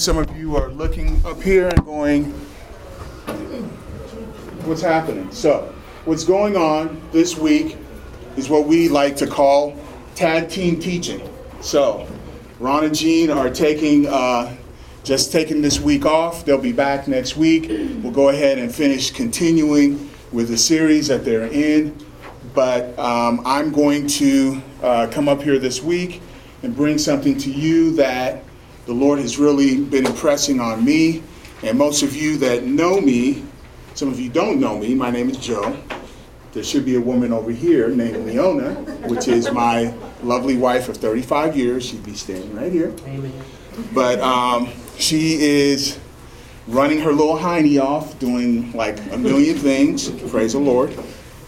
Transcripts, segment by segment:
some of you are looking up here and going, what's happening? So, what's going on this week is what we like to call tag team teaching. So, Ron and Jean are taking uh, just taking this week off. They'll be back next week. We'll go ahead and finish continuing with the series that they're in. But um, I'm going to uh, come up here this week and bring something to you that the Lord has really been impressing on me. And most of you that know me, some of you don't know me, my name is Joe. There should be a woman over here named Leona, which is my lovely wife of 35 years. She'd be standing right here. Amen. But um, she is running her little hiney off, doing like a million things, praise the Lord,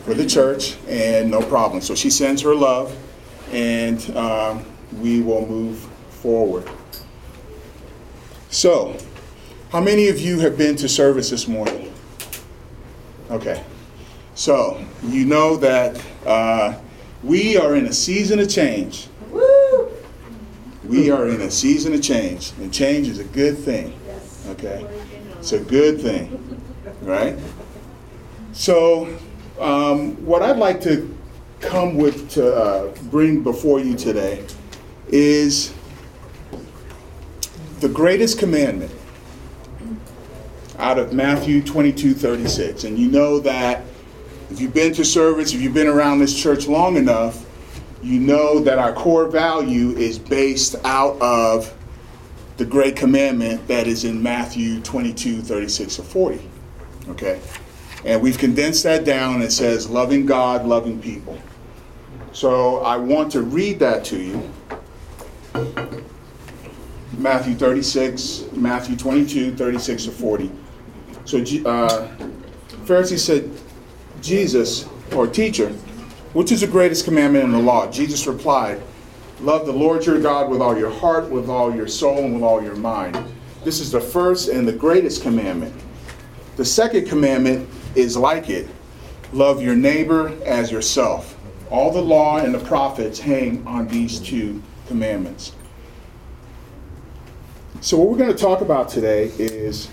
for the church, and no problem. So she sends her love, and um, we will move forward. So, how many of you have been to service this morning? Okay. So, you know that uh, we are in a season of change. Woo! We are in a season of change, and change is a good thing. Okay? It's a good thing, right? So, um, what I'd like to come with to uh, bring before you today is the greatest commandment out of Matthew 22 36. And you know that if you've been to service, if you've been around this church long enough, you know that our core value is based out of the great commandment that is in Matthew 22 36 or 40. Okay? And we've condensed that down. It says loving God, loving people. So I want to read that to you. Matthew 36, Matthew 22, 36 to 40. So uh, Pharisee said, Jesus, or teacher, which is the greatest commandment in the law? Jesus replied, Love the Lord your God with all your heart, with all your soul, and with all your mind. This is the first and the greatest commandment. The second commandment is like it love your neighbor as yourself. All the law and the prophets hang on these two commandments. So, what we're going to talk about today is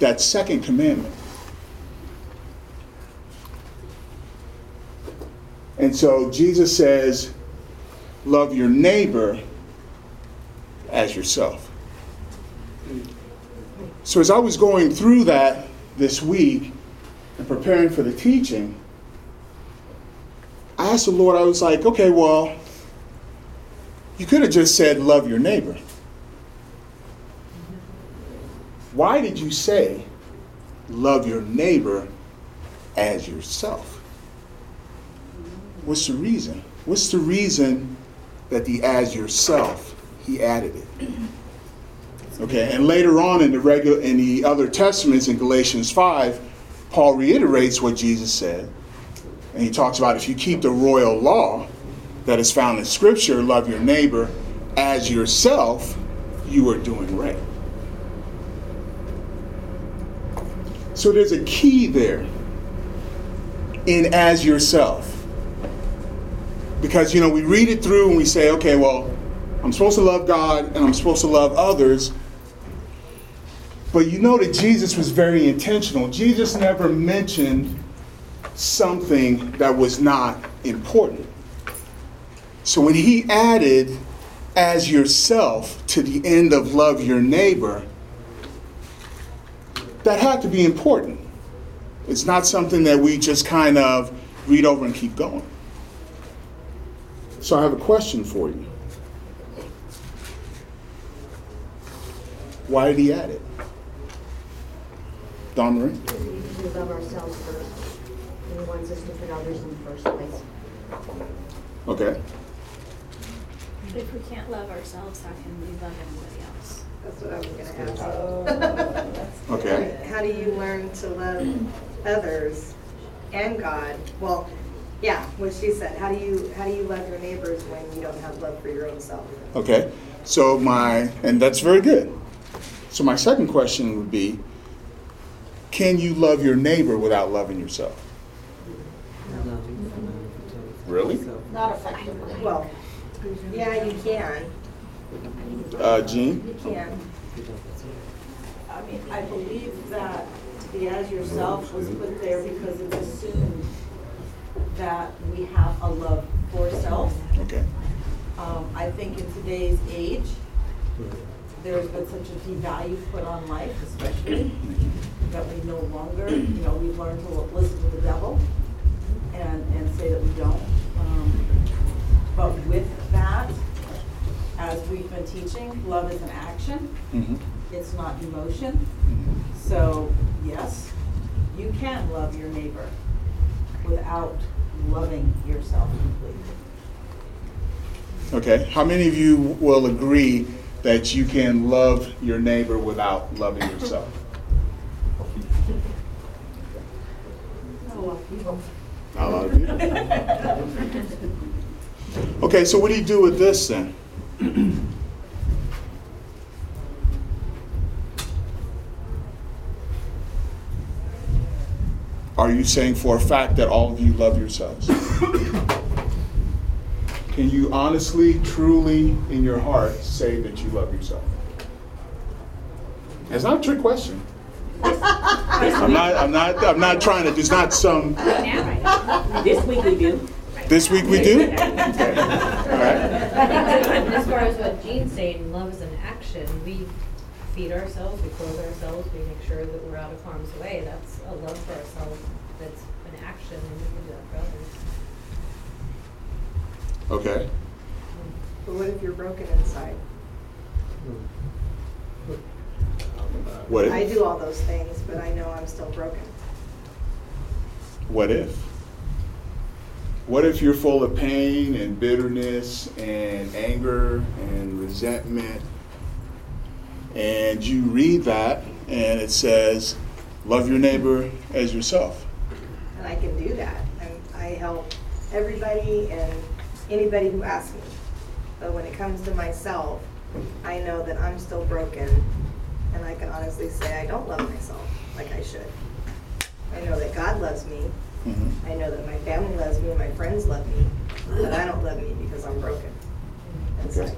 that second commandment. And so Jesus says, Love your neighbor as yourself. So, as I was going through that this week and preparing for the teaching, I asked the Lord, I was like, okay, well, you could have just said, love your neighbor. Why did you say, love your neighbor as yourself? What's the reason? What's the reason that the as yourself, he added it? Okay, and later on in the regular in the other testaments in Galatians 5, Paul reiterates what Jesus said. And he talks about if you keep the royal law that is found in Scripture, love your neighbor as yourself, you are doing right. So there's a key there in as yourself. Because, you know, we read it through and we say, okay, well, I'm supposed to love God and I'm supposed to love others. But you know that Jesus was very intentional. Jesus never mentioned something that was not important. So when he added as yourself to the end of love your neighbor, that had to be important. It's not something that we just kind of read over and keep going. So I have a question for you. Why did he add it? Don Marie? We love ourselves first. He wants us to put others in the first place. Okay. If we can't love ourselves, how can we love anybody else? That's what I was gonna ask. Okay. How do you learn to love others and God? Well, yeah, what she said, how do you, how do you love your neighbors when you don't have love for your own self? Okay. So my and that's very good. So my second question would be can you love your neighbor without loving yourself? Really? Not effectively. Well, yeah, you can. Uh, Jean? You can. I mean, I believe that the as yourself was put there because it's assumed that we have a love for self. Okay. Um, I think in today's age, there's been such a devalue put on life, especially, that we no longer, you know, we've learned to listen to the devil and, and say that we don't. Um, But with that, as we've been teaching, love is an action. Mm-hmm. It's not emotion. So, yes, you can love your neighbor without loving yourself completely. Okay. How many of you will agree that you can love your neighbor without loving yourself? A lot of people. A lot of you. Okay, so what do you do with this then? Are you saying for a fact that all of you love yourselves? Can you honestly, truly, in your heart, say that you love yourself? It's not a trick question. I'm not, I'm not, I'm not trying to, It's not some, This week we do. This week we do? Okay. All right. I think as far as what Jean's saying, love is an action. We feed ourselves, we clothe ourselves, we make sure that we're out of harm's way. That's a love for ourselves. That's an action, and we can do that for others. Okay. But what if you're broken inside? What if? I do all those things, but I know I'm still broken. What if? What if you're full of pain and bitterness and anger and resentment and you read that and it says, love your neighbor as yourself? And I can do that. And I help everybody and anybody who asks me. But when it comes to myself, I know that I'm still broken. And I can honestly say I don't love myself like I should. I know that God loves me. Mhm. I know that my family loves me and my friends love me. But I don't love me because I'm broken inside.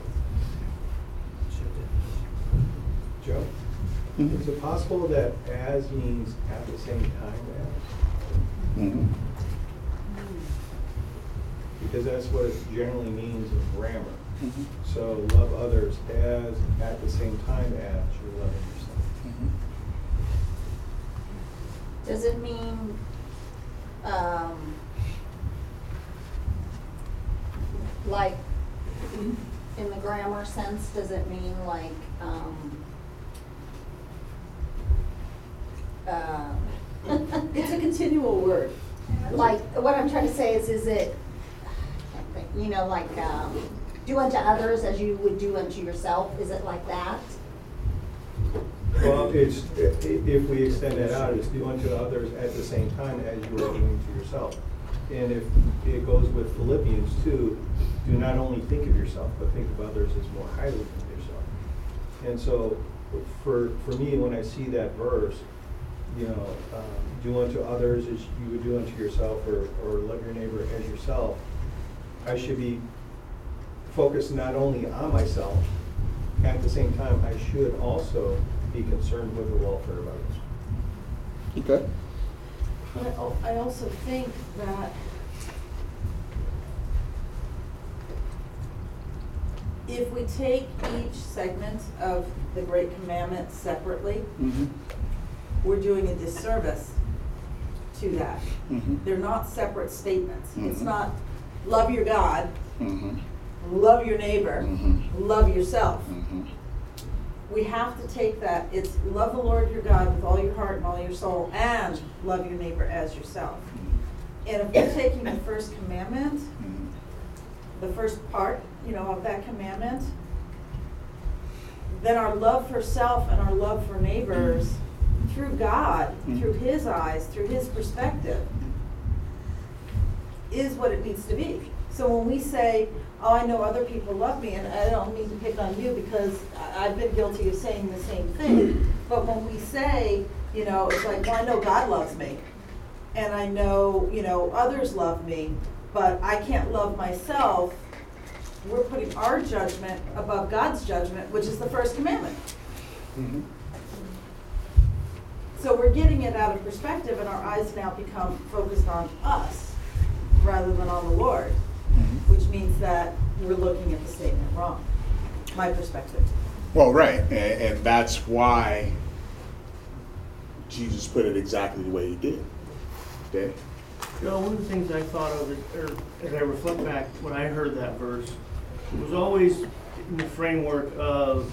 Joe, Mhm. is it possible that as means at the same time as? Mhm. Because that's what it generally means in grammar. Mhm. So love others as, at the same time as you're loving yourself. Mhm. Does it mean, um, like, in the grammar sense, does it mean like, um, uh, It's a continual word. like, what I'm trying to say is, is it, I can't think, you know, like, um, do unto others as you would do unto yourself, is it like that? Well, it's, if we extend that out, it's do unto others at the same time as you are doing to yourself. And if it goes with Philippians two, do not only think of yourself, but think of others as more highly than yourself. And so, for, for me, when I see that verse, you know, um, do unto others as you would do unto yourself, or, or love your neighbor as yourself, I should be focused not only on myself, at the same time, I should also be concerned with the welfare of others. Okay. But I al- I also think that if we take each segment of the Great Commandment separately, Mhm. we're doing a disservice to that. Mhm. They're not separate statements. It's Mhm. not love your God, Mhm. love your neighbor, Mhm. love yourself. Mhm. We have to take that, it's love the Lord your God with all your heart and all your soul, and love your neighbor as yourself. And if we're taking the first commandment, the first part, you know, of that commandment, then our love for self and our love for neighbors through God, through His eyes, through His perspective, is what it needs to be. So when we say, oh, I know other people love me, and I don't mean to pick on you because I- I've been guilty of saying the same thing, but when we say, you know, it's like, well, I know God loves me, and I know, you know, others love me, but I can't love myself we're putting our judgment above God's judgment, which is the first commandment. Mhm. So we're getting it out of perspective and our eyes now become focused on us rather than on the Lord, Mm-hmm. Mm-hmm. which means that we're looking at the statement wrong, my perspective. Well, right, and, and that's why Jesus put it exactly the way he did. Dave? You know, one of the things I thought of, is- or as I reflect back when I heard that verse, was always in the framework of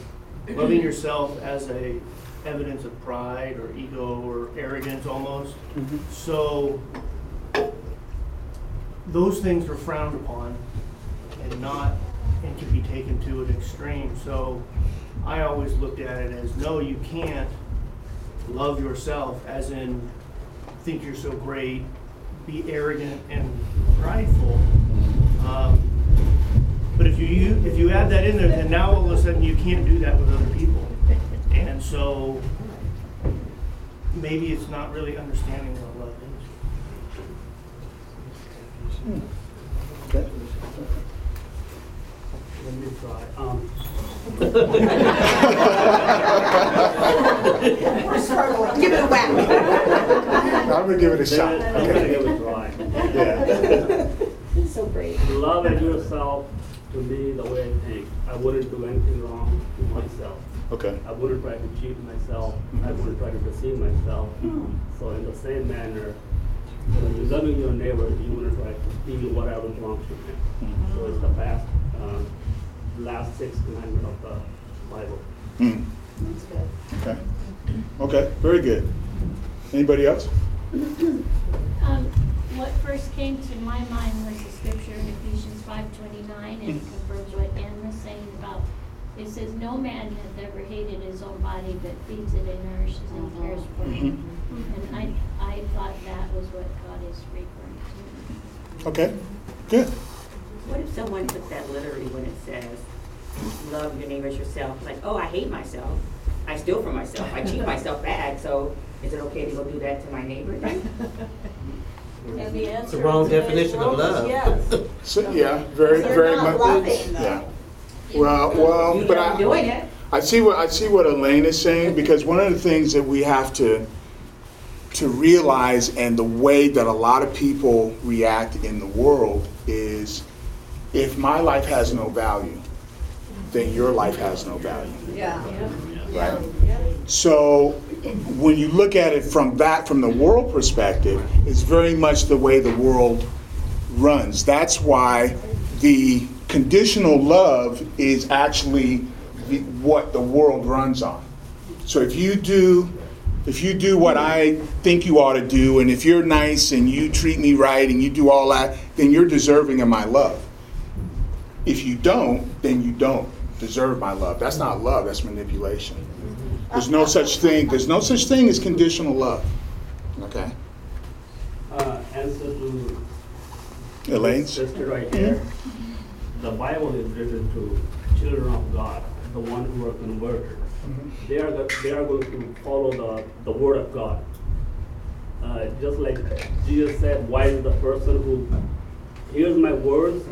loving yourself as a evidence of pride or ego or arrogance almost. Mm-hmm. So those things are frowned upon and not, and can be taken to an extreme. So I always looked at it as, no, you can't love yourself as in think you're so great, be arrogant and prideful. Um, but if you, you if you add that in there, then now all of a sudden you can't do that with other people. And so maybe it's not really understanding what. Okay. Let me try. Um, Give it a whack. I'm gonna give it a shot. I'm gonna Okay. give it a try. Yeah. It's so great. Love yourself, to me, the way I think. I wouldn't do anything wrong to myself. Okay. I wouldn't try to cheat myself. I wouldn't try to deceive myself. So in the same manner, when you're loving your neighbor, you wouldn't try to steal whatever belongs to him. So it's the past, um, last six commandment of the Bible. Hmm. That's good. Okay. Okay, very good. Anybody else? Um, what first came to my mind was the scripture in Ephesians five twenty-nine, and it confirms what Ann was saying about, it says, no man hath ever hated his own body, but feeds it and nourishes and cares for it. Mhm. And I, I thought that was what God is referring to. Okay, good. What if someone took that literally when it says, love your neighbor as yourself? Like, oh, I hate myself. I steal from myself. I cheat myself bad. So is it okay to go do that to my neighbor then? And the answer the wrong in definition of love. Yes. So, yeah, very, very not much. loving. Yeah. Well, well, but I. Doing it. I see what I see what Elaine is saying because one of the things that we have to to realize and the way that a lot of people react in the world is if my life has no value, then your life has no value. Yeah. Right? So when you look at it from that from the world perspective, it's very much the way the world runs. That's why the conditional love is actually the, what the world runs on. So if you do if you do what I think you ought to do and if you're nice and you treat me right and you do all that, then you're deserving of my love. If you don't, then you don't deserve my love. That's not love, that's manipulation. There's no such thing, there's no such thing as conditional love. Okay? Uh, answer to Elaine's? sister right here. The Bible is written to children of God, the one who are converted. They are the, they are going to follow the, the word of God. Uh, just like Jesus said, wise is the person who hears my words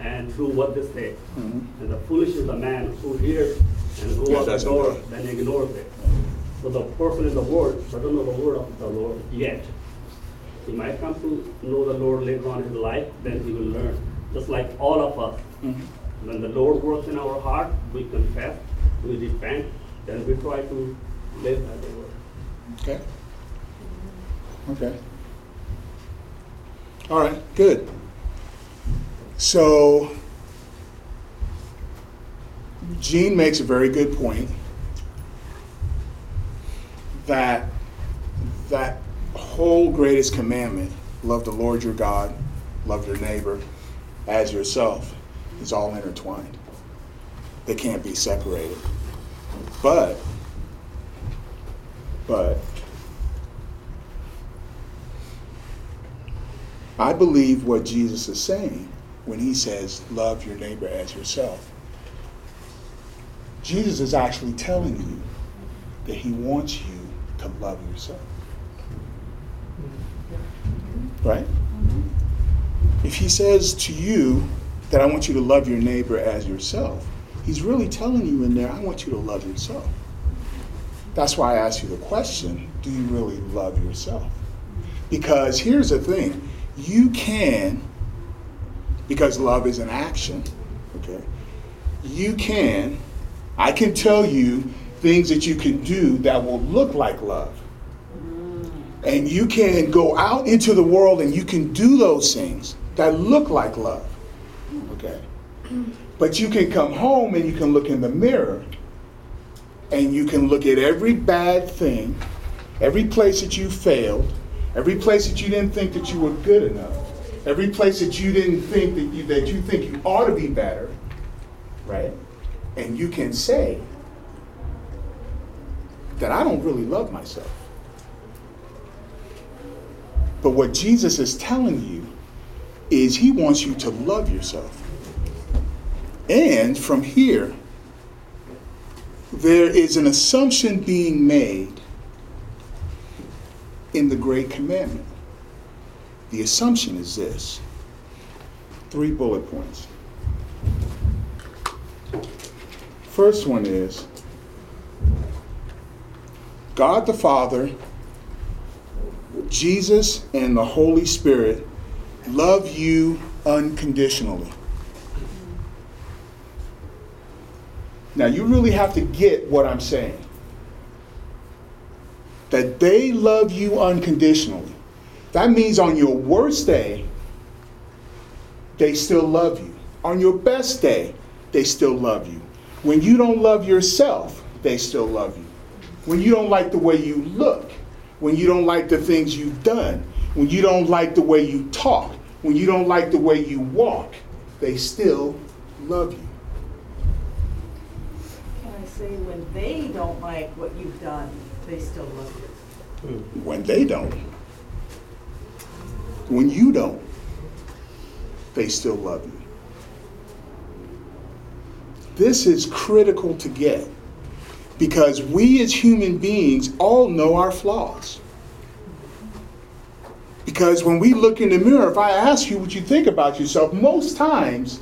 and do what they say. Mhm. And the foolish is the man who hears and goes Yeah, out the door, do it. then ignores it. So the person in the word doesn't know the word of the Lord yet. He might come to know the Lord later on in his life, then he will learn. Just like all of us. Mhm. When the Lord works in our heart, we confess, we repent, then we try to live by the word. Okay. Okay. All right, good. So, Gene makes a very good point that that whole greatest commandment, love the Lord your God, love your neighbor as yourself, is all intertwined. They can't be separated. But, but, I believe what Jesus is saying when he says, love your neighbor as yourself. Jesus is actually telling you that he wants you to love yourself. Right? If he says to you, that I want you to love your neighbor as yourself. He's really telling you in there, I want you to love yourself. That's why I asked you the question do you really love yourself? Because here's the thing you can, because love is an action, okay? You can, I can tell you things that you can do that will look like love. And you can go out into the world and you can do those things that look like love. Okay? But you can come home and you can look in the mirror and you can look at every bad thing, every place that you failed, every place that you didn't think that you were good enough, every place that you didn't think that you, that you think you ought to be better, right? And you can say that I don't really love myself. But what Jesus is telling you is he wants you to love yourself. And from here, there is an assumption being made in the Great Commandment. The assumption is this three bullet points. First one is God the Father, Jesus, and the Holy Spirit love you unconditionally. Now, you really have to get what I'm saying. That they love you unconditionally. That means on your worst day, they still love you. On your best day, they still love you. When you don't love yourself, they still love you. When you don't like the way you look, when you don't like the things you've done, when you don't like the way you talk, when you don't like the way you walk, they still love you. Can I say, when they don't like what you've done, they still love you? Hmm. When they don't. When you don't, they still love you. This is critical to get because we as human beings all know our flaws. Because when we look in the mirror, if I ask you what you think about yourself, most times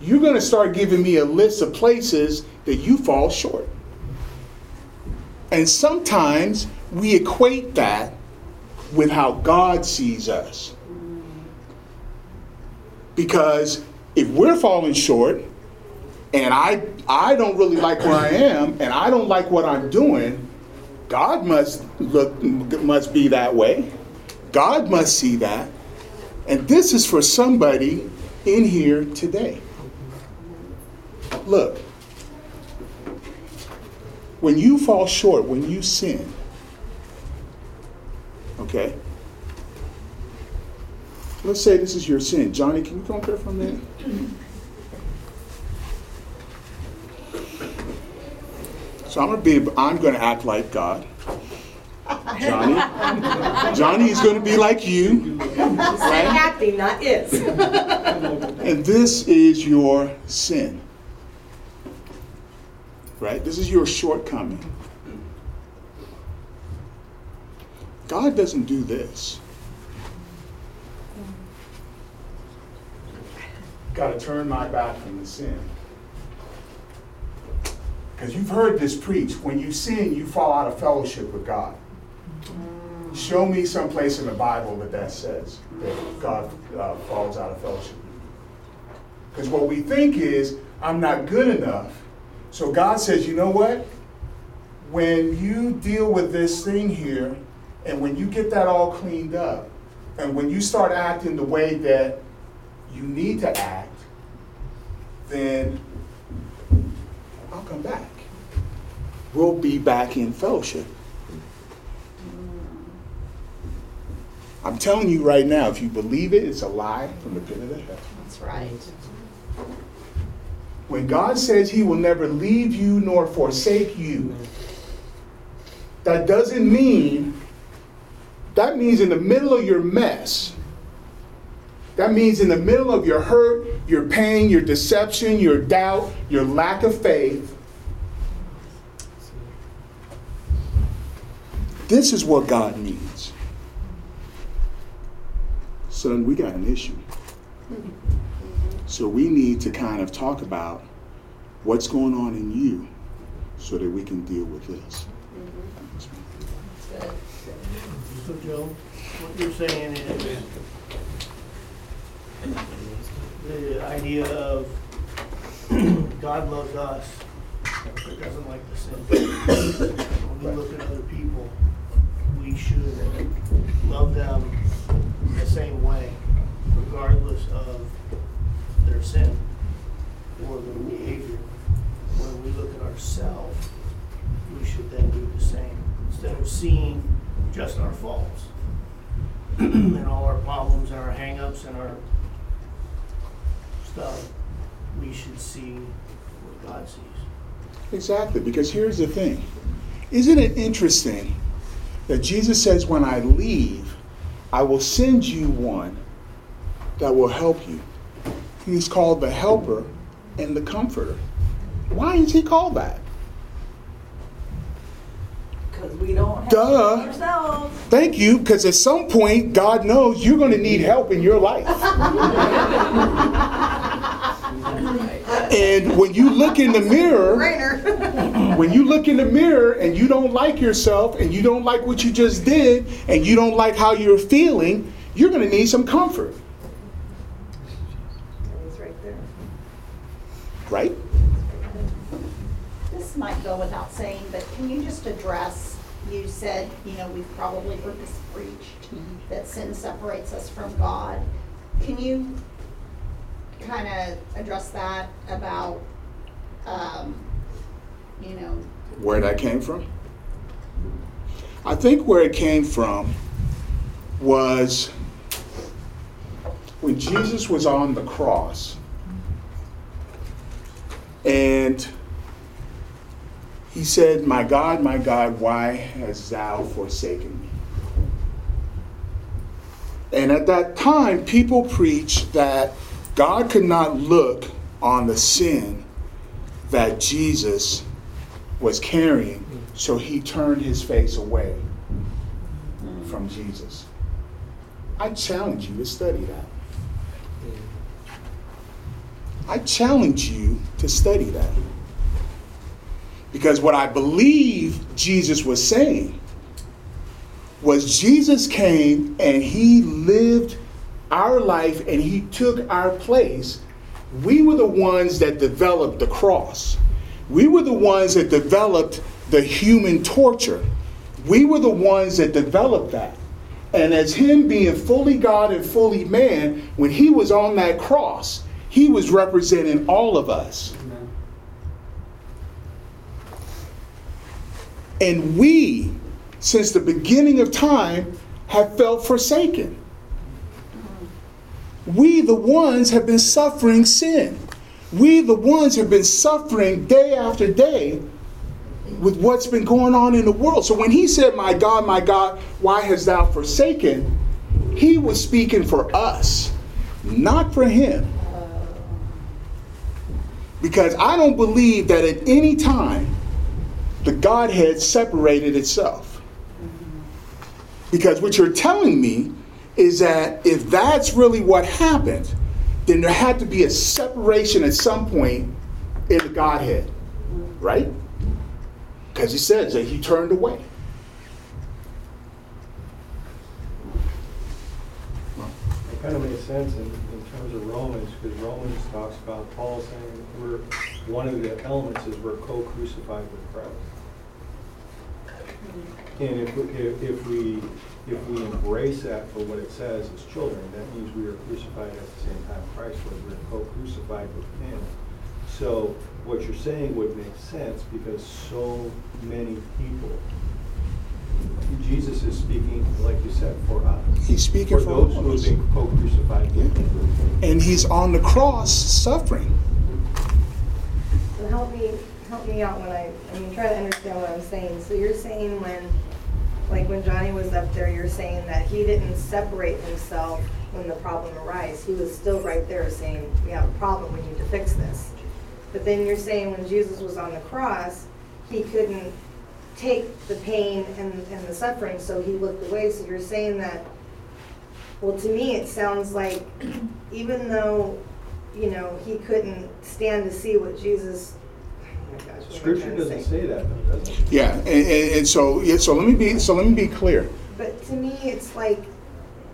you're going to start giving me a list of places that you fall short. And sometimes we equate that with how God sees us. Because if we're falling short, and I I don't really like where I am, and I don't like what I'm doing, God must look must be that way. God must see that. And this is for somebody in here today. Look, when you fall short, when you sin, okay? Let's say this is your sin. Johnny, can you come up here for a minute? So I'm gonna be I'm gonna act like God. Johnny. Johnny is gonna be like you. Say Right? acting, not is. And this is your sin. Right? This is your shortcoming. God doesn't do this. Got to turn my back from the sin. Because you've heard this preached. When you sin, you fall out of fellowship with God. Show me some place in the Bible that that says that God uh, falls out of fellowship. Because what we think is, I'm not good enough. So God says, you know what? When you deal with this thing here, and when you get that all cleaned up, and when you start acting the way that you need to act, then I'll come back. We'll be back in fellowship. I'm telling you right now, if you believe it, it's a lie from the pit of the hell. That's right. When God says He will never leave you nor forsake you, that doesn't mean, that means in the middle of your mess, that means in the middle of your hurt, your pain, your deception, your doubt, your lack of faith, this is what God means. Son, we got an issue. So we need to kind of talk about what's going on in you so that we can deal with this. So Joe, what you're saying is the idea of God loves us, but doesn't like the sin. When we look at other people, we should love them the same way, regardless of their sin or their behavior. When we look at ourselves, we should then do the same, instead of seeing just our faults and all our problems and our hangups and our stuff. We should see what God sees. Exactly, because here's the thing. Isn't it interesting that Jesus says, When I leave, I will send you one that will help you? He's called the helper and the comforter. Why is he called that? Because we don't have Duh. ourselves. Thank you, because at some point, God knows you're going to need help in your life. and when you look in the mirror. when you look in the mirror and you don't like yourself and you don't like what you just did and you don't like how you're feeling, you're going to need some comfort, right there. right? This might go without saying, but can you just address, you said, you know, we've probably heard this preached, that sin separates us from God. Can you kind of address that about, um, you know, Where that came from? I think where it came from was when Jesus was on the cross and he said, My God, my God, why hast thou forsaken me? And at that time, people preached that God could not look on the sin that Jesus was carrying, mm. so he turned his face away from mm. Jesus. I challenge you to study that. I challenge you to study that. Because what I believe Jesus was saying was Jesus came and he lived our life and he took our place. We were the ones that developed the cross. We were the ones that developed the human torture. We were the ones that developed that. And as him being fully God and fully man, when he was on that cross, he was representing all of us. And we, since the beginning of time, have felt forsaken. We, the ones, have been suffering sin. We, the ones, have been suffering day after day with what's been going on in the world. So when he said, My God, my God, why hast thou forsaken? He was speaking for us, not for him. Because I don't believe that at any time the Godhead separated itself. Because what you're telling me is that if that's really what happened, then there had to be a separation at some point in the Godhead, right? Because he says that he turned away. It kind of makes sense in, in terms of Romans, because Romans talks about Paul saying we're, one of the elements is we're co-crucified with Christ. And if, we- if, if we, if we embrace that for what it says as children, that means we are crucified at the same time Christ was, we're co-crucified with him. So what you're saying would make sense because so many people, Jesus is speaking, like you said, for us. He's speaking for those all who of have us. been co-crucified with him. And he's on the cross suffering. So help me, help me out when I, I mean, try to understand what I'm saying. So you're saying when, like when Johnny was up there, you're saying that he didn't separate himself when the problem arose. He was still right there saying, we have a problem, we need to fix this. But then you're saying when Jesus was on the cross, he couldn't take the pain and, and the suffering, so he looked away. So you're saying that, well, to me, it sounds like even though you know, he couldn't stand to see what Jesus, gosh, what am I Scripture doesn't say? say that though, does it? Yeah, and, and, and so yeah, so let me be so let me be clear. But to me, it's like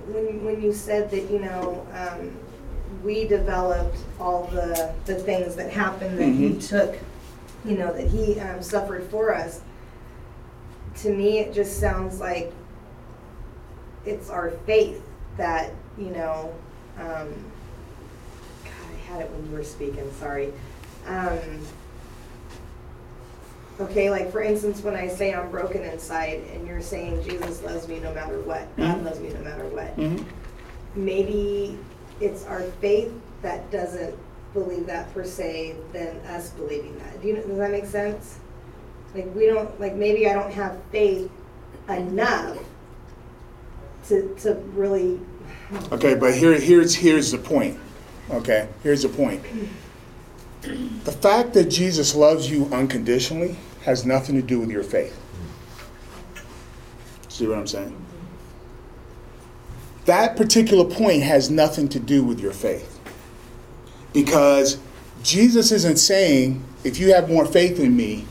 when, when you said that, you know, um, we developed all the, the things that happened that he Mhm. took, you know, that he um, suffered for us. To me, it just sounds like it's our faith that, you know, um, God, I had it when you were speaking, sorry. Um, Okay, like for instance, when I say I'm broken inside and you're saying Jesus loves me no matter what, God Mhm. loves me no matter what. Mhm. Maybe it's our faith that doesn't believe that per se than us believing that. Do you, does that make sense? Like we don't, like maybe I don't have faith enough to, to really. Okay, but here here's here's the point. Okay, here's the point. The fact that Jesus loves you unconditionally has nothing to do with your faith. See what I'm saying? That particular point has nothing to do with your faith. Because Jesus isn't saying, if you have more faith in me,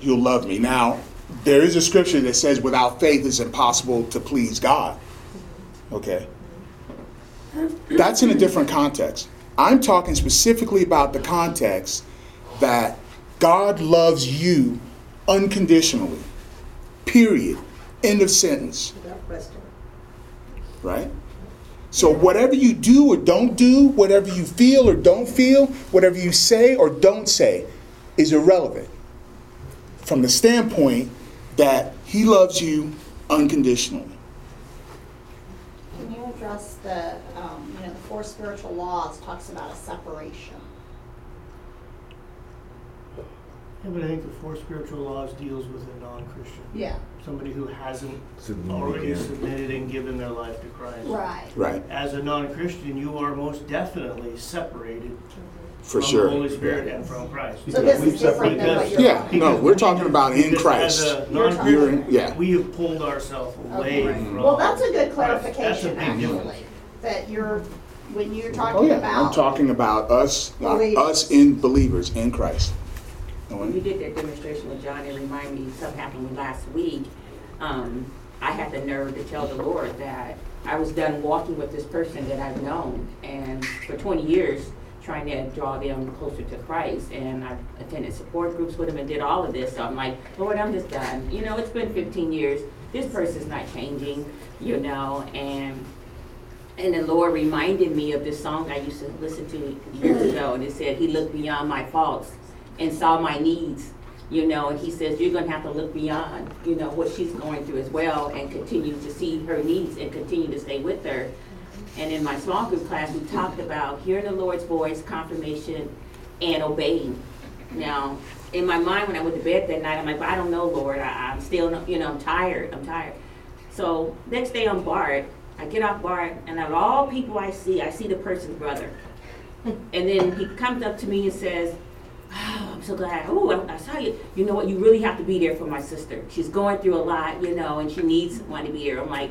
you'll love me. Now, there is a scripture that says, without faith, it's impossible to please God. Okay? That's in a different context. I'm talking specifically about the context that God loves you unconditionally. Period. End of sentence. Right? So, whatever you do or don't do, whatever you feel or don't feel, whatever you say or don't say is irrelevant from the standpoint that He loves you unconditionally. Can you address the, um, you know, the four spiritual laws talks about a separation? Yeah, but I think the four spiritual laws deals with a non-Christian. Yeah. Somebody who hasn't Submitted, already yeah. submitted and given their life to Christ. Right. Right? As a non-Christian, you are most definitely separated For from sure. the Holy Spirit and from Christ. So this We've is different than what you're. Yeah, no, we're talking about in Christ. As a You're talking- You're non-Christian, in- yeah. we have pulled ourselves away Okay. from. Well, that's a good Christ. That's a clarification, big difference. actually, that you're, when you're Oh talking yeah, I'm about. talking about us, uh, Believers. us in believers in Christ. When you did that demonstration with John, it reminded me, something happened last week. Um, I had the nerve to tell the Lord that I was done walking with this person that I've known and for twenty years, trying to draw them closer to Christ. And I attended support groups with them and did all of this. So I'm like, Lord, I'm just done. You know, it's been fifteen years. This person's not changing, you know, and and the Lord reminded me of this song I used to listen to years ago, and it said, He looked beyond my faults and saw my needs, you know, and He says, You're gonna have to look beyond, you know, what she's going through as well and continue to see her needs and continue to stay with her. And in my small group class, we talked about hearing the Lord's voice, confirmation, and obeying. Now, in my mind, when I went to bed that night, I'm like, I don't know, Lord. I, I'm still, you know, I'm tired. I'm tired. So next day on BART, I get off BART, and out of all people I see, I see the person's brother. And then he comes up to me and says, oh, I'm so glad. Oh, I, I saw you. You know what? You really have to be there for my sister. She's going through a lot, you know, and she needs someone to be here. I'm like,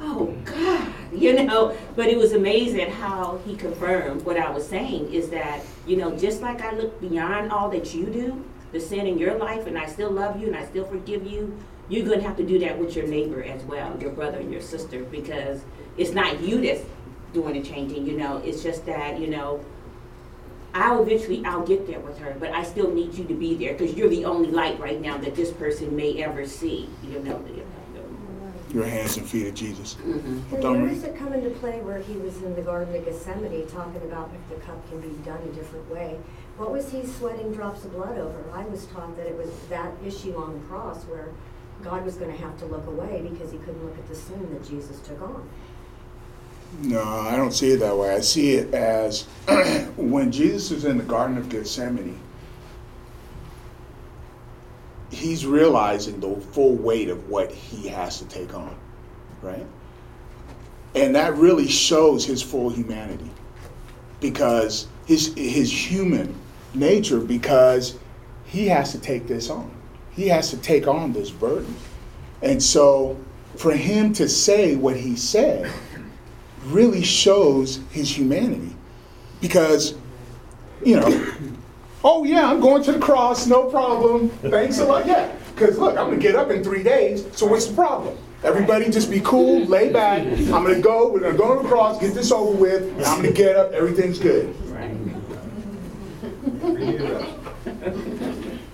oh God, you know. But it was amazing how he confirmed what I was saying is that, you know, just like I look beyond all that you do, the sin in your life, and I still love you and I still forgive you, you're going to have to do that with your neighbor as well, your brother and your sister, because it's not you that's doing the changing, you know. It's just that, you know, I'll eventually, I'll get there with her, but I still need you to be there because you're the only light right now that this person may ever see, you know. the- Your hands and feet of Jesus. Mhm. And Don't where worry. does it come into play where he was in the Garden of Gethsemane talking about if the cup can be done a different way? What was he sweating drops of blood over? I was taught that it was that issue on the cross where God was gonna have to look away because he couldn't look at the sin that Jesus took on. No, I don't see it that way. I see it as when Jesus is in the Garden of Gethsemane, he's realizing the full weight of what he has to take on, right? And that really shows his full humanity because his his human nature because he has to take this on. He has to take on this burden. And so for him to say what he said really shows his humanity Because, you know, oh yeah, I'm going to the cross, no problem. Thanks a lot. Yeah, because look, I'm gonna get up in three days. So what's the problem? Everybody just be cool, lay back. I'm gonna go. We're gonna go to the cross, get this over with. And I'm gonna get up. Everything's good. Right.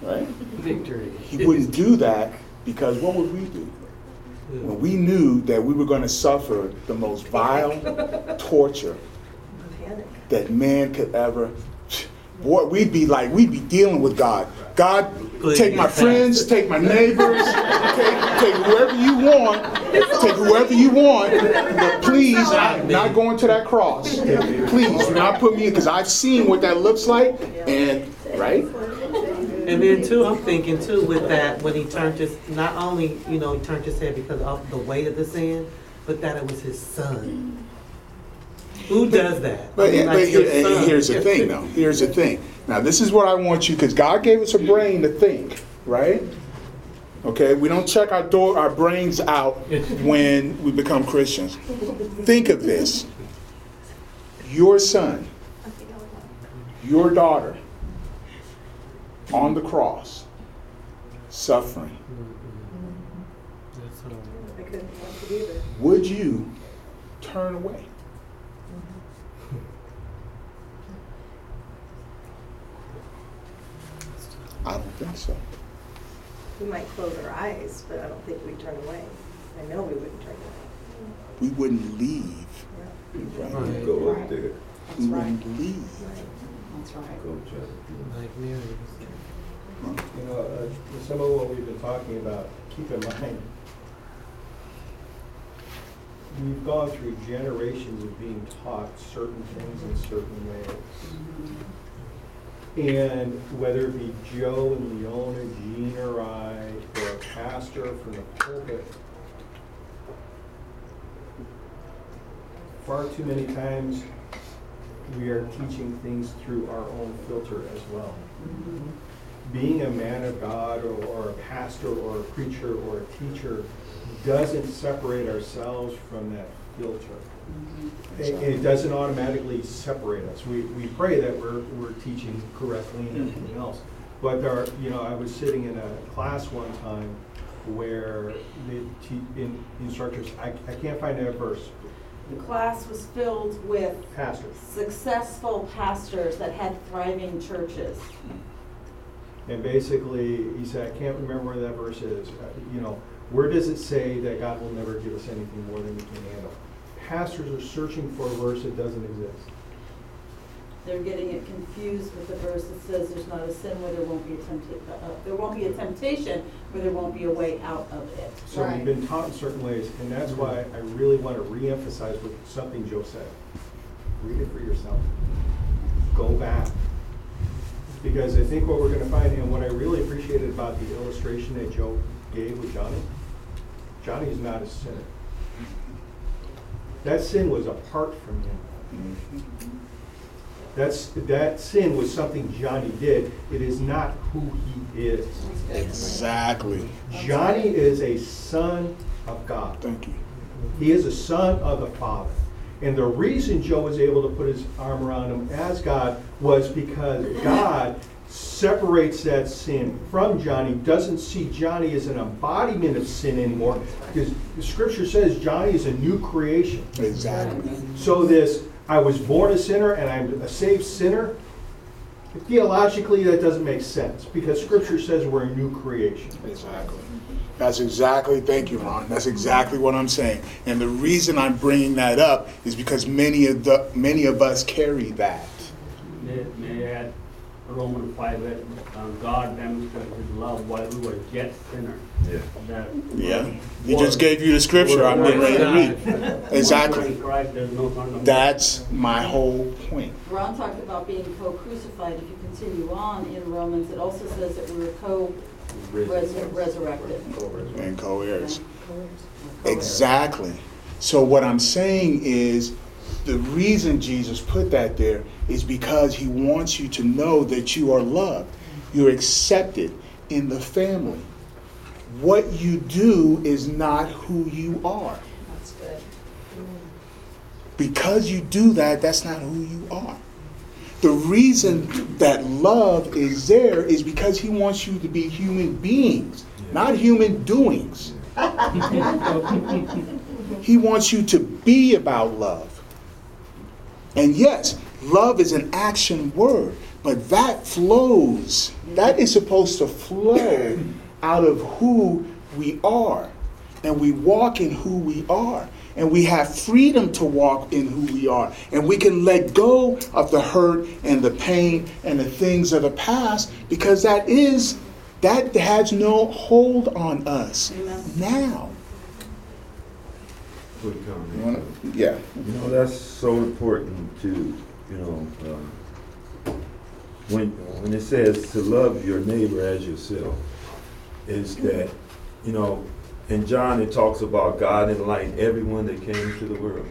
Right? Victory. He wouldn't do that because what would we do? When we knew that we were going to suffer the most vile torture that man could ever. Boy, we'd be like, we'd be dealing with God. God, take my friends, take my neighbors, take, take whoever you want, take whoever you want, but please, I'm not going to that cross. Please, do not put me in, because I've seen what that looks like, and, right? And then too, I'm thinking too with that, when he turned his, not only, you know, he turned his head because of the weight of the sin, but that it was his son. Who does that? But, I mean, but like, here- son. here's the thing, though. Here's the thing. Now, this is what I want you, because God gave us a brain to think, right? Okay, we don't check our door, our brains out when we become Christians. Think of this: your son, your daughter, on the cross, suffering. That's what I'm- I couldn't watch it either. Would you turn away? I don't think so. We might close our eyes, but I don't think we'd turn away. I know we wouldn't turn away. We wouldn't leave. Yeah. Right? Right. Go up there. We wouldn't leave. That's right. Go check. Like Mary was You know, uh, some of what we've been talking about, keep in mind, we've gone through generations of being taught certain things in certain ways. And whether it be Joe and Leona, Gene or I, or a pastor from the pulpit, far too many times, we are teaching things through our own filter as well being a man of God or, or a pastor or a preacher or a teacher doesn't separate ourselves from that filter. Mm-hmm. It, it doesn't automatically separate us. We, we pray that we're, we're teaching correctly and everything mm-hmm. else. But there are, you know, I was sitting in a class one time where the te- in, instructors, I, I can't find that verse, The class was filled with pastors. successful pastors that had thriving churches. And basically, he said, I can't remember where that verse is. Uh, You know, where does it say that God will never give us anything more than we can handle? Pastors are searching for a verse that doesn't exist. They're getting it confused with the verse that says there's not a sin where there won't be a temptation, uh, there won't be a temptation where there won't be a way out of it. So we've been taught in certain ways, and that's why I really want to reemphasize what something Joe said. Read it for yourself. Go back. Because I think what we're gonna find, and what I really appreciated about the illustration that Joe gave with Johnny, Johnny is not a sinner. That sin was apart from him. That's, that sin was something Johnny did. It is not who he is. Exactly. Johnny is a son of God. Thank you. He is a son of the Father. And the reason Joe was able to put his arm around him as God was because God separates that sin from Johnny, doesn't see Johnny as an embodiment of sin anymore, because the scripture says Johnny is a new creation. Exactly. So this, I was born a sinner and I'm a saved sinner, theologically, that doesn't make sense, because scripture says we're a new creation. Exactly. That's exactly, thank you, Ron. That's exactly what I'm saying. And the reason I'm bringing that up is because many of the many of us carry that. May, may I add Roman five, that uh, God demonstrated his love while we were yet sinners. Yeah. That Yeah. He just gave you the scripture I'm getting ready to read. Exactly. we're Christ, there's no condemnation. That's my whole point. Ron talked about being co-crucified. If you continue on in Romans, it also says that we were co-resurrected. And co-heirs. Exactly. So what I'm saying is the reason Jesus put that there is because he wants you to know that you are loved. You're accepted in the family. What you do is not who you are. That's good. Because you do that, that's not who you are. The reason that love is there is because he wants you to be human beings, not human doings. he wants you to be about love. And yes, love is an action word, but that flows. That is supposed to flow out of who we are. And we walk in who we are. And we have freedom to walk in who we are. And we can let go of the hurt and the pain and the things of the past because that is, that has no hold on us now. Quick You wanna- Yeah. You know, that's so important to, you know, um, when, when it says to love your neighbor as yourself, is that, you know, in John, it talks about God enlightened everyone that came to the world.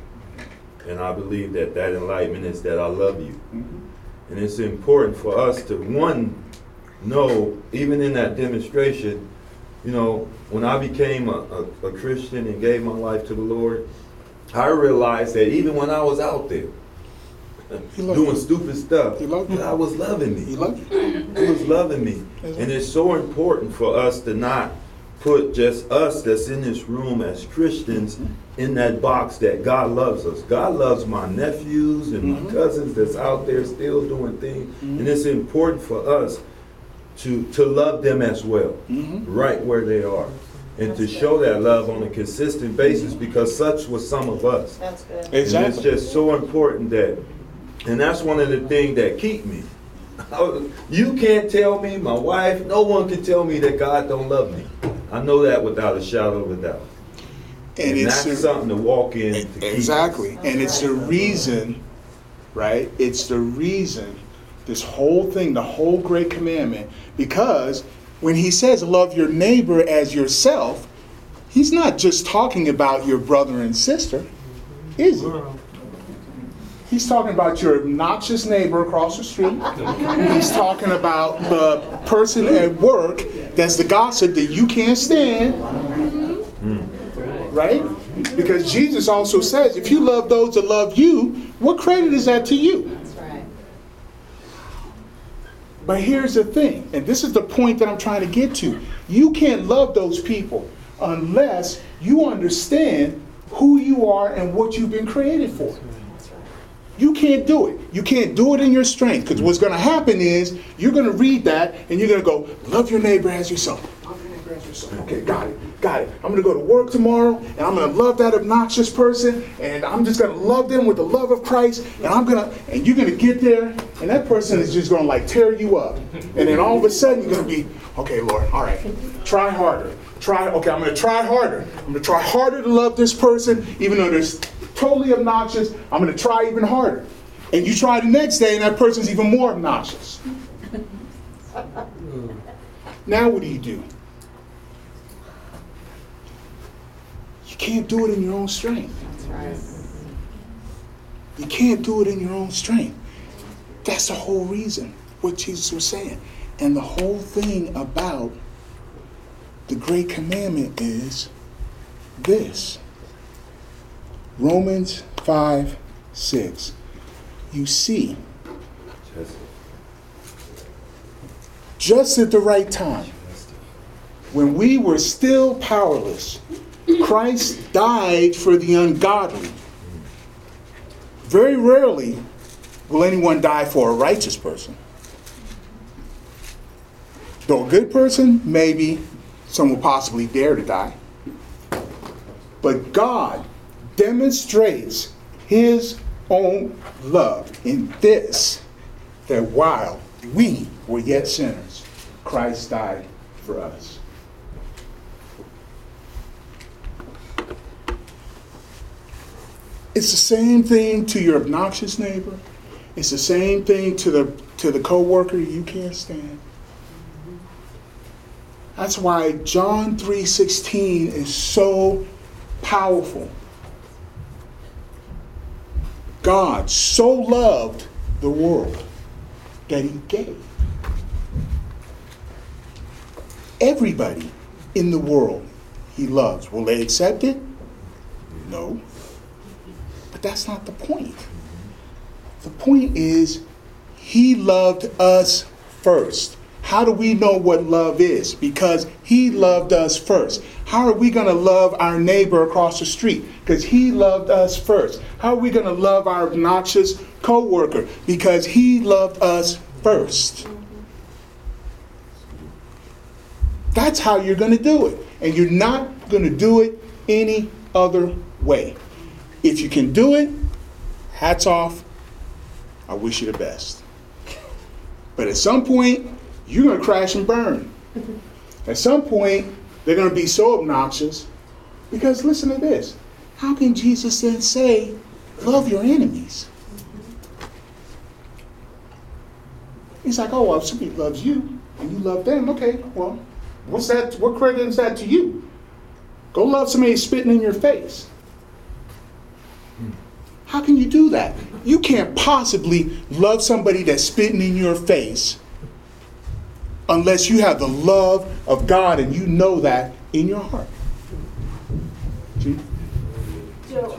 And I believe that that enlightenment is that I love you. Mm-hmm. And it's important for us to, one, know, even in that demonstration, you know, when I became a, a, a Christian and gave my life to the Lord, I realized that even when I was out there doing you. stupid stuff, He loved you. God was loving me. He loved you. He was loving me. And it's so important for us to not put just us that's in this room as Christians in that box that God loves us. God loves my nephews and my mm-hmm. cousins that's out there still doing things. Mm-hmm. And it's important for us to, to love them as well, mm-hmm. right where they are. And to show that love on a consistent basis because such was some of us. That's good. Exactly. And it's just so important that, and that's one of the things that keep me. You can't tell me, my wife, no one can tell me that God don't love me. I know that without a shadow of a doubt. And And it's that's the- something to walk in to keep. Exactly. And it's the reason, right? It's the reason, this whole thing, the whole great commandment, because when he says love your neighbor as yourself, he's not just talking about your brother and sister, is he? He's talking about your obnoxious neighbor across the street. He's talking about the person at work that's the gossip that you can't stand mm-hmm. right? Because Jesus also says, if you love those that love you, what credit is that to you? That's right. But here's the thing, and this is the point that I'm trying to get to. You can't love those people unless you understand who you are and what you've been created for. You can't do it. You can't do it in your strength because what's going to happen is you're going to read that and you're going to go, love your neighbor as yourself. Okay, got it. Got it. I'm going to go to work tomorrow and I'm going to love that obnoxious person and I'm just going to love them with the love of Christ and I'm going to, and you're going to get there and that person is just going to like tear you up. And then all of a sudden you're going to be, okay, Lord, all right, try harder. Try, okay, I'm going to try harder. I'm going to try harder to love this person even though they're totally obnoxious. I'm going to try even harder. And you try the next day, and that person's even more obnoxious. now, what do you do? You can't do it in your own strength. You can't do it in your own strength. That's the whole reason what Jesus was saying. And the whole thing about the great commandment is this Romans 5 6. You see, Just- at the right time, when we were still powerless, Christ died for the ungodly. Very rarely will anyone die for a righteous person. Though a good person, maybe some will possibly dare to die. But God demonstrates his own love in this that while we were yet sinners, Christ died for us. It's the same thing to your obnoxious neighbor. It's the same thing to the to the coworker you can't stand. That's why John 3:16 is so powerful. God so loved the world that he gave. Everybody in the world he loves. Will they accept it? No. But that's not the point. The point is, He loved us first. How do we know what love is? Because He loved us first. How are we going to love our neighbor across the street? Because He loved us first. How are we going to love our obnoxious coworker? Because He loved us first. That's how you're going to do it. And you're not going to do it any other way. If you can do it, hats off. I wish you the best. But at some point, you're going to crash and burn. At some point, they're going to be so obnoxious. Because listen to this how can Jesus then say, love your enemies? He's like, oh, well, somebody loves you and you love them, okay, well, what's that? What credit is that to you? Go love somebody spitting in your face. How can you do that? You can't possibly love somebody that's spitting in your face unless you have the love of God and you know that in your heart. Joe,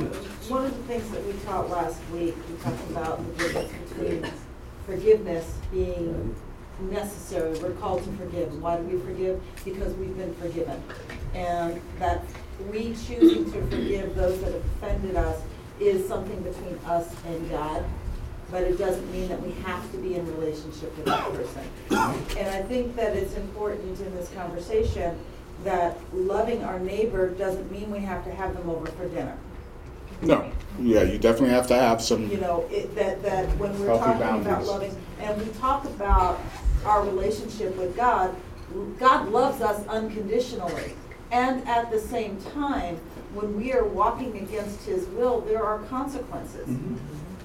one of the things that we taught last week, we talked about the difference between forgiveness being necessary. We're called to forgive. Why do we forgive? Because we've been forgiven. And that we choosing to forgive those that have offended us is something between us and God. But it doesn't mean that we have to be in relationship with that person. And I think that it's important in this conversation that loving our neighbor doesn't mean we have to have them over for dinner. No. Yeah, you definitely have to have some. You know, it, that, that when we're talking about loving, and we talk about our relationship with God, God loves us unconditionally. And at the same time, when we are walking against His will, there are consequences. Mm-hmm.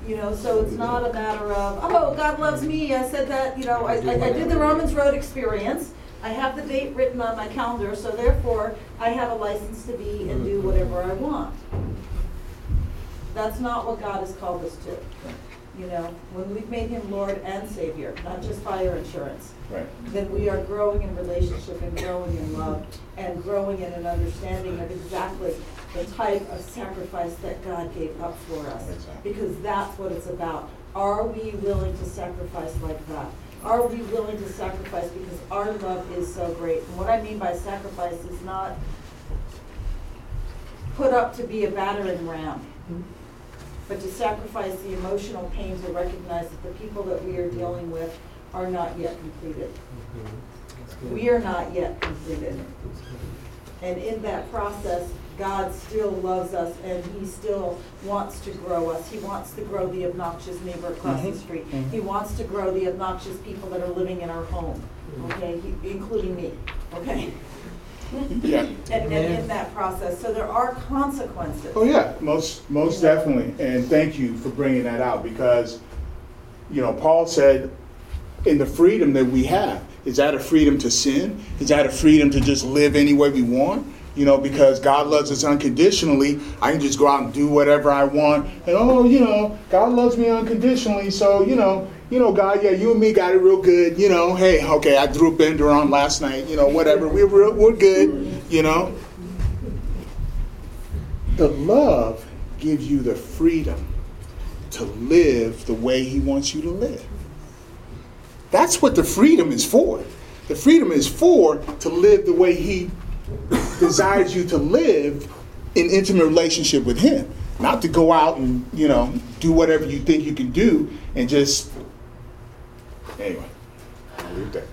You know, so it's not a matter of, oh, God loves me, I said that, you know, I, I I did the Romans Road experience. I have the date written on my calendar, so therefore, I have a license to be and do whatever I want. That's not what God has called us to. You know, when we've made him Lord and Savior, not just fire insurance, Right. then we are growing in relationship and growing in love and growing in an understanding of exactly the type of sacrifice that God gave up for us. Exactly. Because that's what it's about. Are we willing to sacrifice like that? Are we willing to sacrifice because our love is so great? And what I mean by sacrifice is not put up to be a battering ram, but to sacrifice the emotional pain to recognize that the people that we are dealing with are not yet completed. We are not yet completed. And in that process, God still loves us and He still wants to grow us. He wants to grow the obnoxious neighbor across the Mhm. street. Mhm. He wants to grow the obnoxious people that are living in our home, okay, He- including me, okay? Yeah. And, and in that process, so there are consequences. Oh yeah, most most definitely, and thank you for bringing that out because, you know, Paul said, in the freedom that we have, is that a freedom to sin? Is that a freedom to just live any way we want? You know, because God loves us unconditionally, I can just go out and do whatever I want, and oh, you know, God loves me unconditionally, so you know, you know, God, yeah, you and me got it real good. You know, hey, okay, I threw a bender on last night. You know, whatever, we're real, we're good. You know, the love gives you the freedom to live the way He wants you to live. That's what the freedom is for. The freedom is for to live the way He desires you to live in intimate relationship with Him. Not to go out and, you know, do whatever you think you can do and just. Anyway, I'll leave that.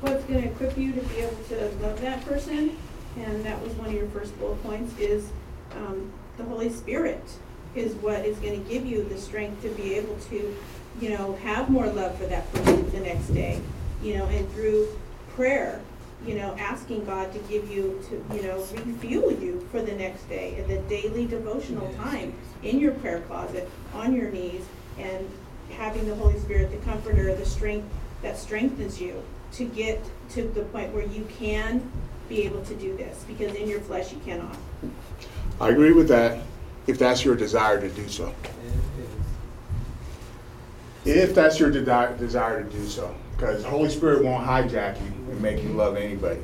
what's gonna equip you to be able to love that person, and that was one of your first bullet points, is, um, the Holy Spirit is what is gonna give you the strength to be able to, you know, have more love for that person the next day, you know, and through prayer, you know, asking God to give you, to, you know, refuel you for the next day, and the daily devotional time in your prayer closet, on your knees, and having the Holy Spirit, the comforter, the strength that strengthens you to get to the point where you can be able to do this, because in your flesh you cannot. I agree with that if that's your desire to do so. If that's your de- desire to do so. Because the Holy Spirit won't hijack you and make you love anybody.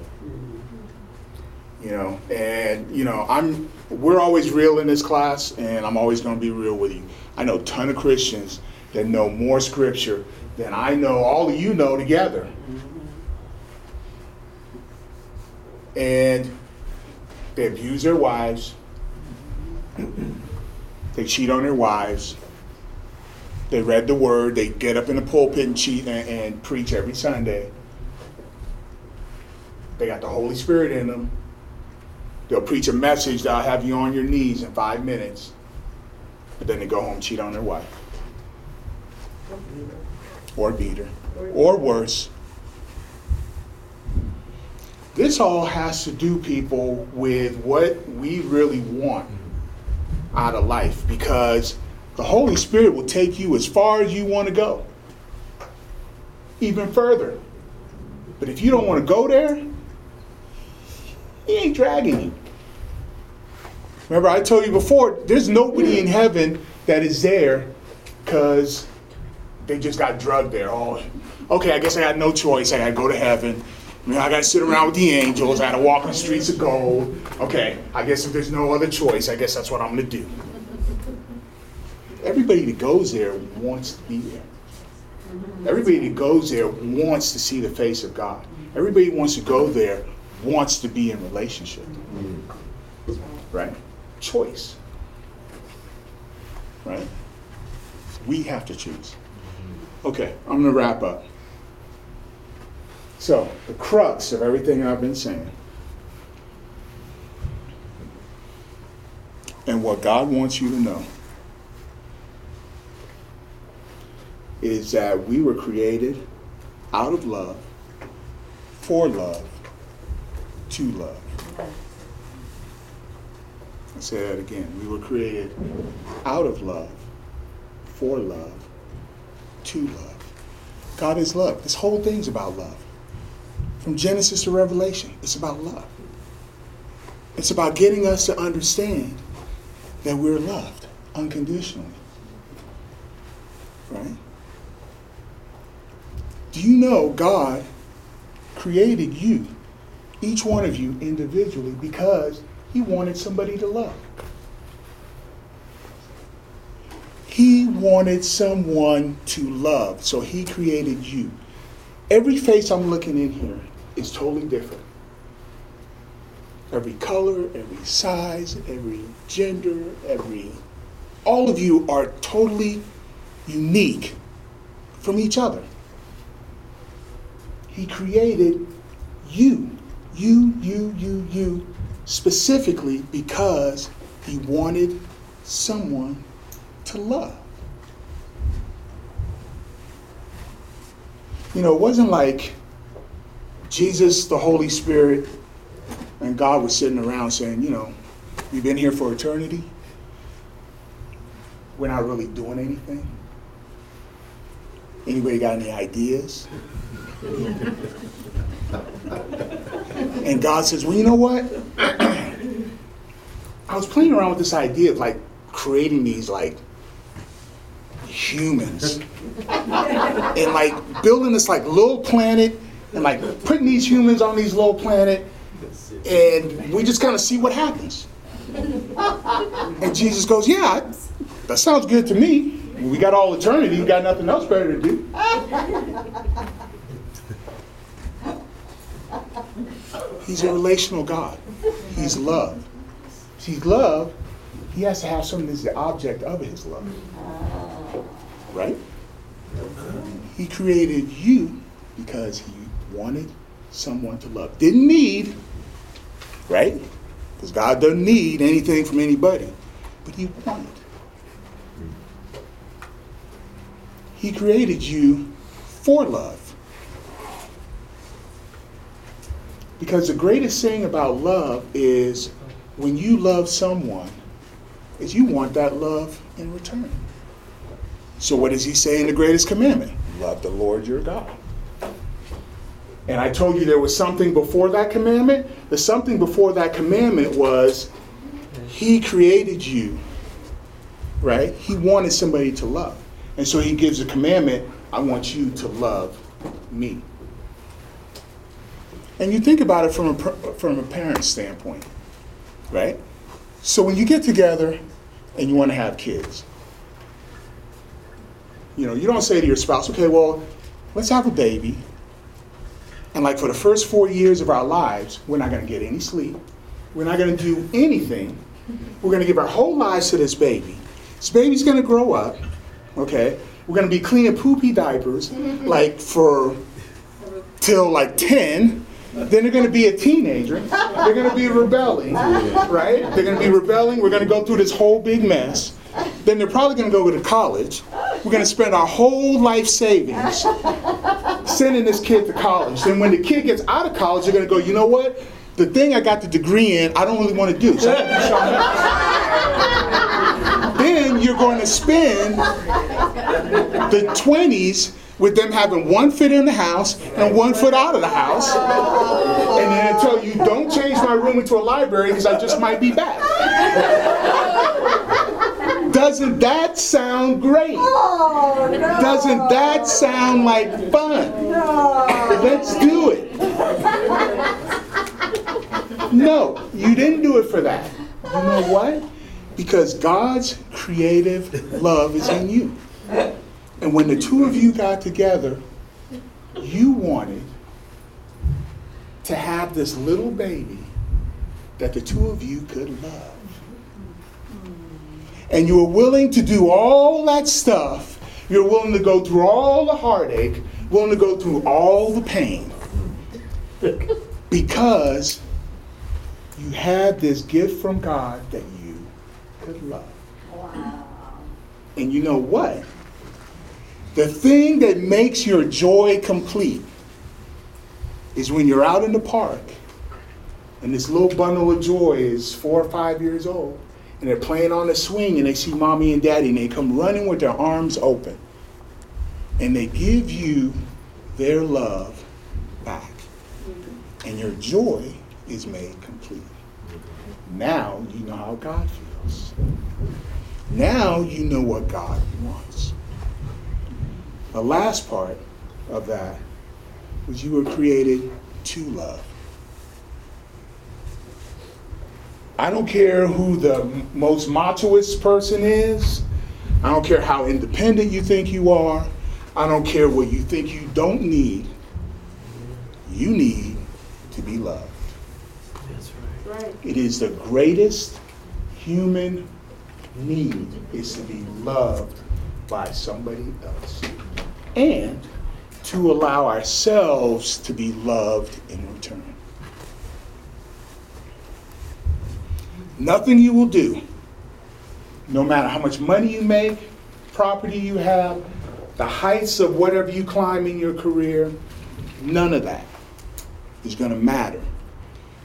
You know, and you know, I'm we're always real in this class and I'm always gonna be real with you. I know a ton of Christians that know more scripture than I know all of you know together. And they abuse their wives. They cheat on their wives. They read the word. They get up in the pulpit and cheat and, and preach every Sunday. They got the Holy Spirit in them. They'll preach a message that'll have you on your knees in five minutes. But then they go home cheat on their wife. Or beat her. Or worse. This all has to do, people, with what we really want out of life because the Holy Spirit will take you as far as you want to go, even further. But if you don't want to go there, he ain't dragging you. Remember, I told you before, there's nobody in heaven that is there because they just got drugged there. Oh, okay, I guess I got no choice. I got to go to heaven. I, mean, I got to sit around with the angels. I got to walk on the streets of gold. Okay, I guess if there's no other choice, I guess that's what I'm going to do. Everybody that goes there wants to be there. Everybody that goes there wants to see the face of God. Everybody wants to go there wants to be in relationship. Right? Choice. Right? We have to choose. Okay, I'm going to wrap up. So, the crux of everything I've been saying, and what God wants you to know, is that we were created out of love, for love, to love. I say that again. We were created out of love, for love, to love. God is love. This whole thing's about love. From Genesis to Revelation, it's about love. It's about getting us to understand that we're loved unconditionally. Right? Do you know God created you, each one of you individually, because He wanted somebody to love? He wanted someone to love, so He created you. Every face I'm looking in here is totally different. Every color, every size, every gender, every. All of you are totally unique from each other. He created you, you, you, you, you, specifically because He wanted someone to love. You know, it wasn't like Jesus, the Holy Spirit, and God was sitting around saying, you know, you've been here for eternity. We're not really doing anything. Anybody got any ideas? and God says, well, you know what? I was playing around with this idea of like creating these like humans and like building this like little planet and like putting these humans on these little planet and we just kind of see what happens. And Jesus goes, yeah, that sounds good to me. We got all eternity. You got nothing else better to do. He's a relational God. He's love. He's love. He has to have something that's the object of his love. Right? He created you because he wanted someone to love. Didn't need, right? Because God doesn't need anything from anybody, but he wanted. He created you for love. Because the greatest thing about love is when you love someone, is you want that love in return. So what does he say in the greatest commandment? Love the Lord your God. And I told you there was something before that commandment. The something before that commandment was he created you, right? He wanted somebody to love. And so he gives a commandment I want you to love me. And you think about it from a, from a parent's standpoint, right? So when you get together and you want to have kids, You know, you don't say to your spouse, okay, well, let's have a baby. And like for the first four years of our lives, we're not going to get any sleep. We're not going to do anything. We're going to give our whole lives to this baby. This baby's going to grow up, okay? We're going to be cleaning poopy diapers like for till like 10. Then they're going to be a teenager. They're going to be rebelling, right? They're going to be rebelling. We're going to go through this whole big mess. Then they're probably going to go to college. We're going to spend our whole life savings sending this kid to college. Then when the kid gets out of college, they're going to go, you know what? The thing I got the degree in, I don't really want to do. So then you're going to spend the 20s with them having one foot in the house and one foot out of the house. And then I tell you don't change my room into a library because I just might be back. Doesn't that sound great? Doesn't that sound like fun? Let's do it. No, you didn't do it for that. You know what? Because God's creative love is in you. And when the two of you got together, you wanted to have this little baby that the two of you could love. And you were willing to do all that stuff. You're willing to go through all the heartache, willing to go through all the pain. Because you had this gift from God that you could love. And you know what? The thing that makes your joy complete is when you're out in the park and this little bundle of joy is four or five years old and they're playing on the swing and they see mommy and daddy and they come running with their arms open and they give you their love back and your joy is made complete. Now you know how God feels. Now you know what God wants. The last part of that was you were created to love. I don't care who the most machoist person is. I don't care how independent you think you are. I don't care what you think you don't need. You need to be loved. That's right. Right. It is the greatest human need is to be loved by somebody else. And to allow ourselves to be loved in return. Nothing you will do, no matter how much money you make, property you have, the heights of whatever you climb in your career, none of that is going to matter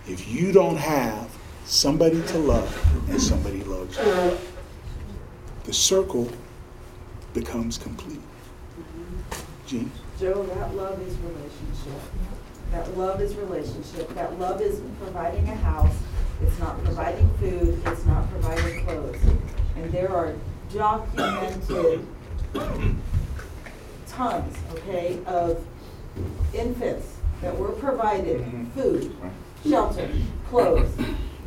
if you don't have somebody to love and somebody loves you. The circle becomes complete. Gene? Joe, that love is relationship. That love is relationship. That love is providing a house. It's not providing food. It's not providing clothes. And there are documented tons, okay, of infants that were provided mm-hmm. food, shelter, clothes,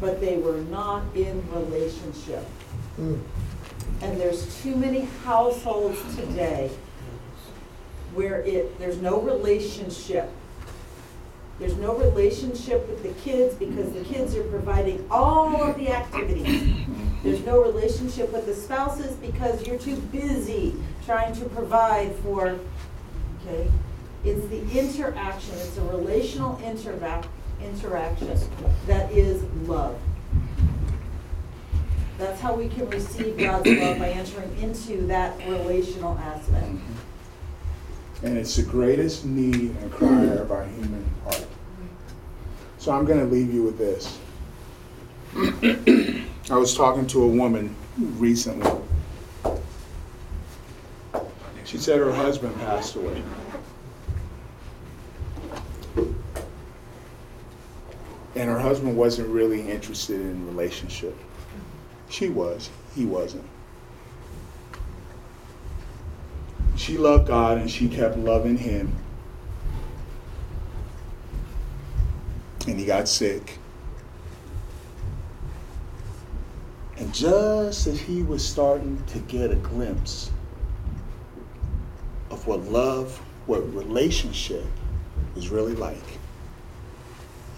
but they were not in relationship. Mm. And there's too many households today where it, there's no relationship. There's no relationship with the kids because the kids are providing all of the activities. There's no relationship with the spouses because you're too busy trying to provide for, okay? It's the interaction, it's a relational interac- interaction that is love. That's how we can receive God's love by entering into that relational aspect. And it's the greatest need and cry of our human heart. So I'm going to leave you with this. I was talking to a woman recently. She said her husband passed away. And her husband wasn't really interested in relationship. She was, he wasn't. She loved God and she kept loving him. And he got sick. And just as he was starting to get a glimpse of what love, what relationship is really like.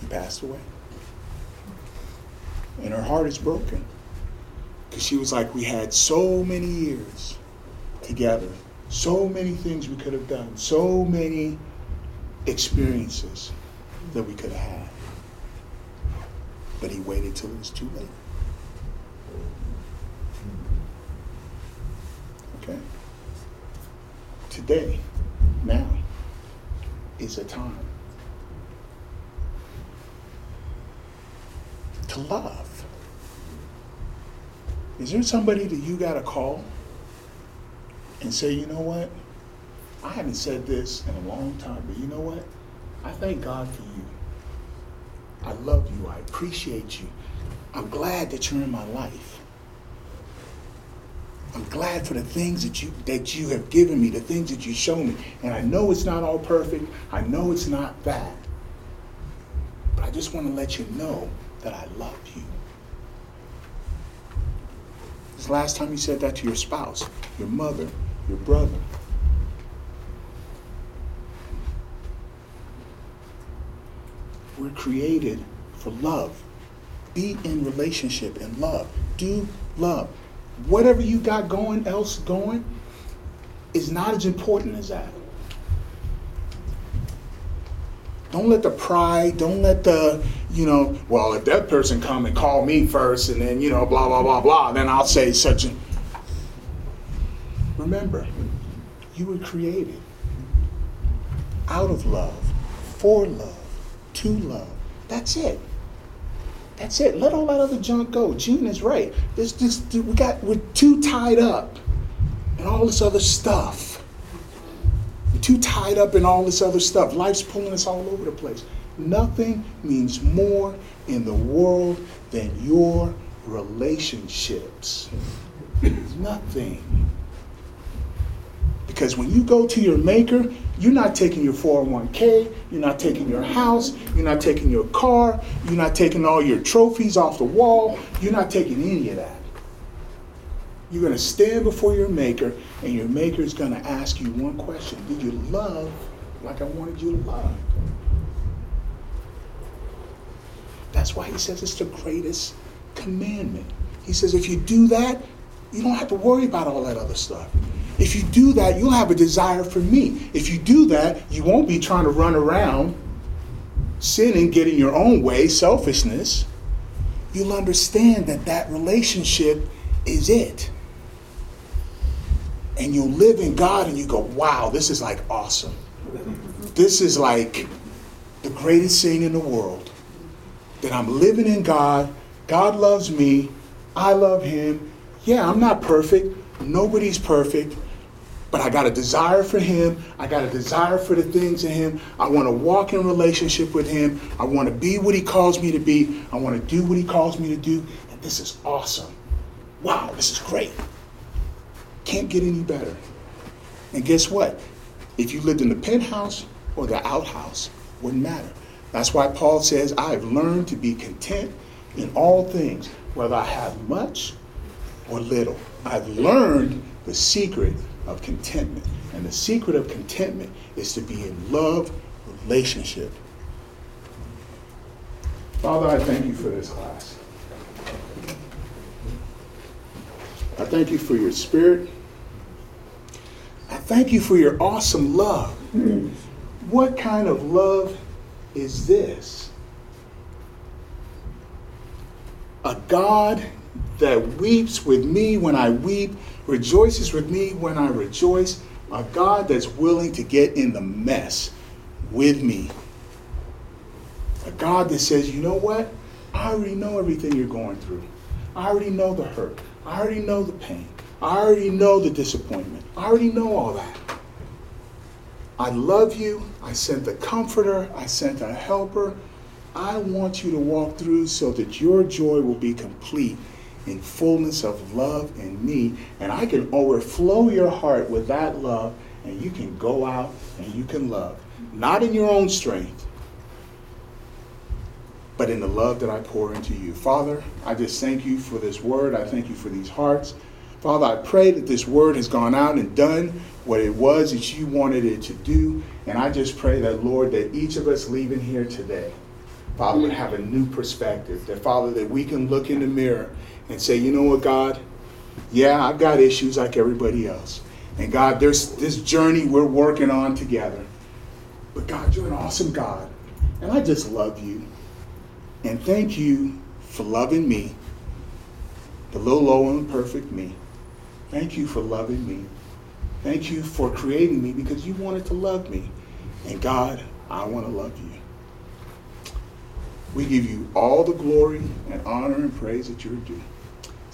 He passed away. And her heart is broken. Because she was like, we had so many years together, so many things we could have done, so many experiences that we could have had. But he waited till it was too late. Okay? Today, now, is a time to love. Is there somebody that you got to call and say, you know what? I haven't said this in a long time, but you know what? I thank God for you. I love you. I appreciate you. I'm glad that you're in my life. I'm glad for the things that you that you have given me, the things that you show me. And I know it's not all perfect. I know it's not that. But I just want to let you know that I love you. This last time you said that to your spouse, your mother, your brother. We're created for love. Be in relationship and love. Do love. Whatever you got going else going is not as important as that. Don't let the pride, don't let the, you know, well, if that person come and call me first and then, you know, blah, blah, blah, blah, then I'll say such a. Remember, you were created out of love, for love, to love. That's it. That's it. Let all that other junk go. Gene is right. There's just we got we're too tied up in all this other stuff. We're too tied up in all this other stuff. Life's pulling us all over the place. Nothing means more in the world than your relationships. Nothing. Because when you go to your maker, you're not taking your 401k, you're not taking your house, you're not taking your car, you're not taking all your trophies off the wall, you're not taking any of that. You're going to stand before your maker, and your maker is going to ask you one question Did you love like I wanted you to love? That's why he says it's the greatest commandment. He says if you do that, you don't have to worry about all that other stuff. If you do that, you'll have a desire for me. If you do that, you won't be trying to run around sinning, getting your own way, selfishness. You'll understand that that relationship is it. And you'll live in God and you go, wow, this is like awesome. This is like the greatest thing in the world. That I'm living in God. God loves me. I love Him. Yeah, I'm not perfect. Nobody's perfect. But I got a desire for him. I got a desire for the things in him. I want to walk in relationship with him. I want to be what he calls me to be. I want to do what he calls me to do. And this is awesome. Wow, this is great. Can't get any better. And guess what? If you lived in the penthouse or the outhouse, wouldn't matter. That's why Paul says, I've learned to be content in all things, whether I have much or little. I've learned the secret of contentment. And the secret of contentment is to be in love relationship. Father, I thank you for this class. I thank you for your spirit. I thank you for your awesome love. What kind of love is this? A God that weeps with me when I weep, rejoices with me when I rejoice. A God that's willing to get in the mess with me. A God that says, you know what? I already know everything you're going through. I already know the hurt. I already know the pain. I already know the disappointment. I already know all that. I love you. I sent a comforter. I sent a helper. I want you to walk through so that your joy will be complete in fullness of love in me. And I can overflow your heart with that love, and you can go out and you can love. Not in your own strength, but in the love that I pour into you. Father, I just thank you for this word. I thank you for these hearts. Father, I pray that this word has gone out and done what it was that you wanted it to do. And I just pray that, Lord, that each of us leaving here today, Father, would have a new perspective. That, Father, that we can look in the mirror and say, you know what, God? Yeah, I've got issues like everybody else. And God, there's this journey we're working on together. But God, you're an awesome God. And I just love you. And thank you for loving me, the little, low, and perfect me. Thank you for loving me. Thank you for creating me because you wanted to love me. And God, I want to love you. We give you all the glory and honor and praise that you're due.